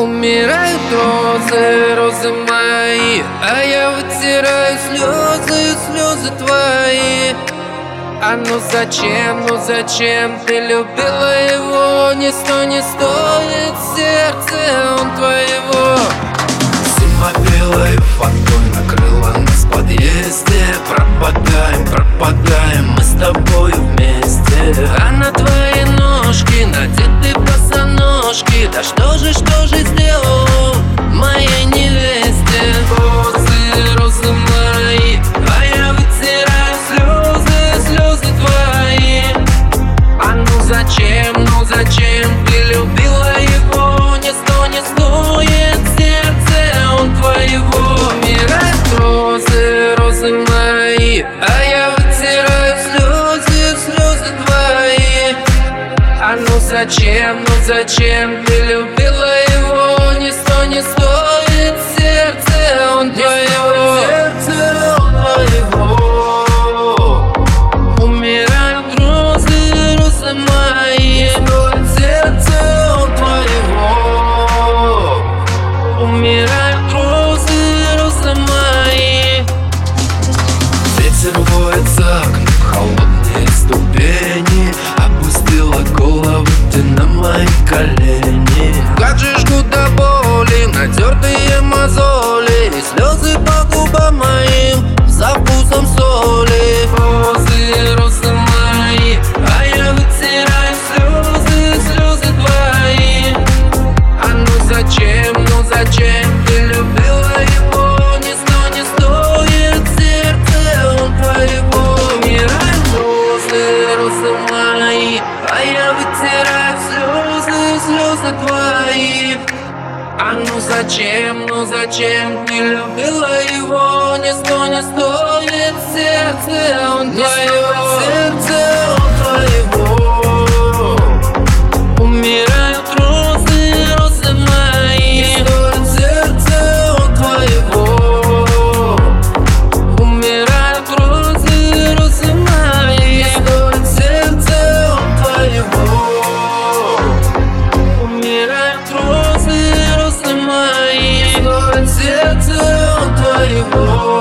Умирают розы, розы мои А я вытираю слезы, слезы твои. А ну зачем, ну зачем ты любила его? Не сто, не стоит сердце он твоего. Зима белой фатой накрыла нас в подъезде. Пропадаем, пропадаем мы с тобой вместе. А на твои ножки надеты босоножки Да что же, что же сделал зачем, ну зачем? Ты любила его Не сто, не стоит сердце он твоего. Сердце твоего. Умирают розы, розы мои. Сердце твоего. Умирают розы, розы мои. Ветер воет А я вытираю слезы, слезы твои. А ну зачем, ну зачем? Ты любила его Не сто, не стоит сердце он твоего Сердце твоего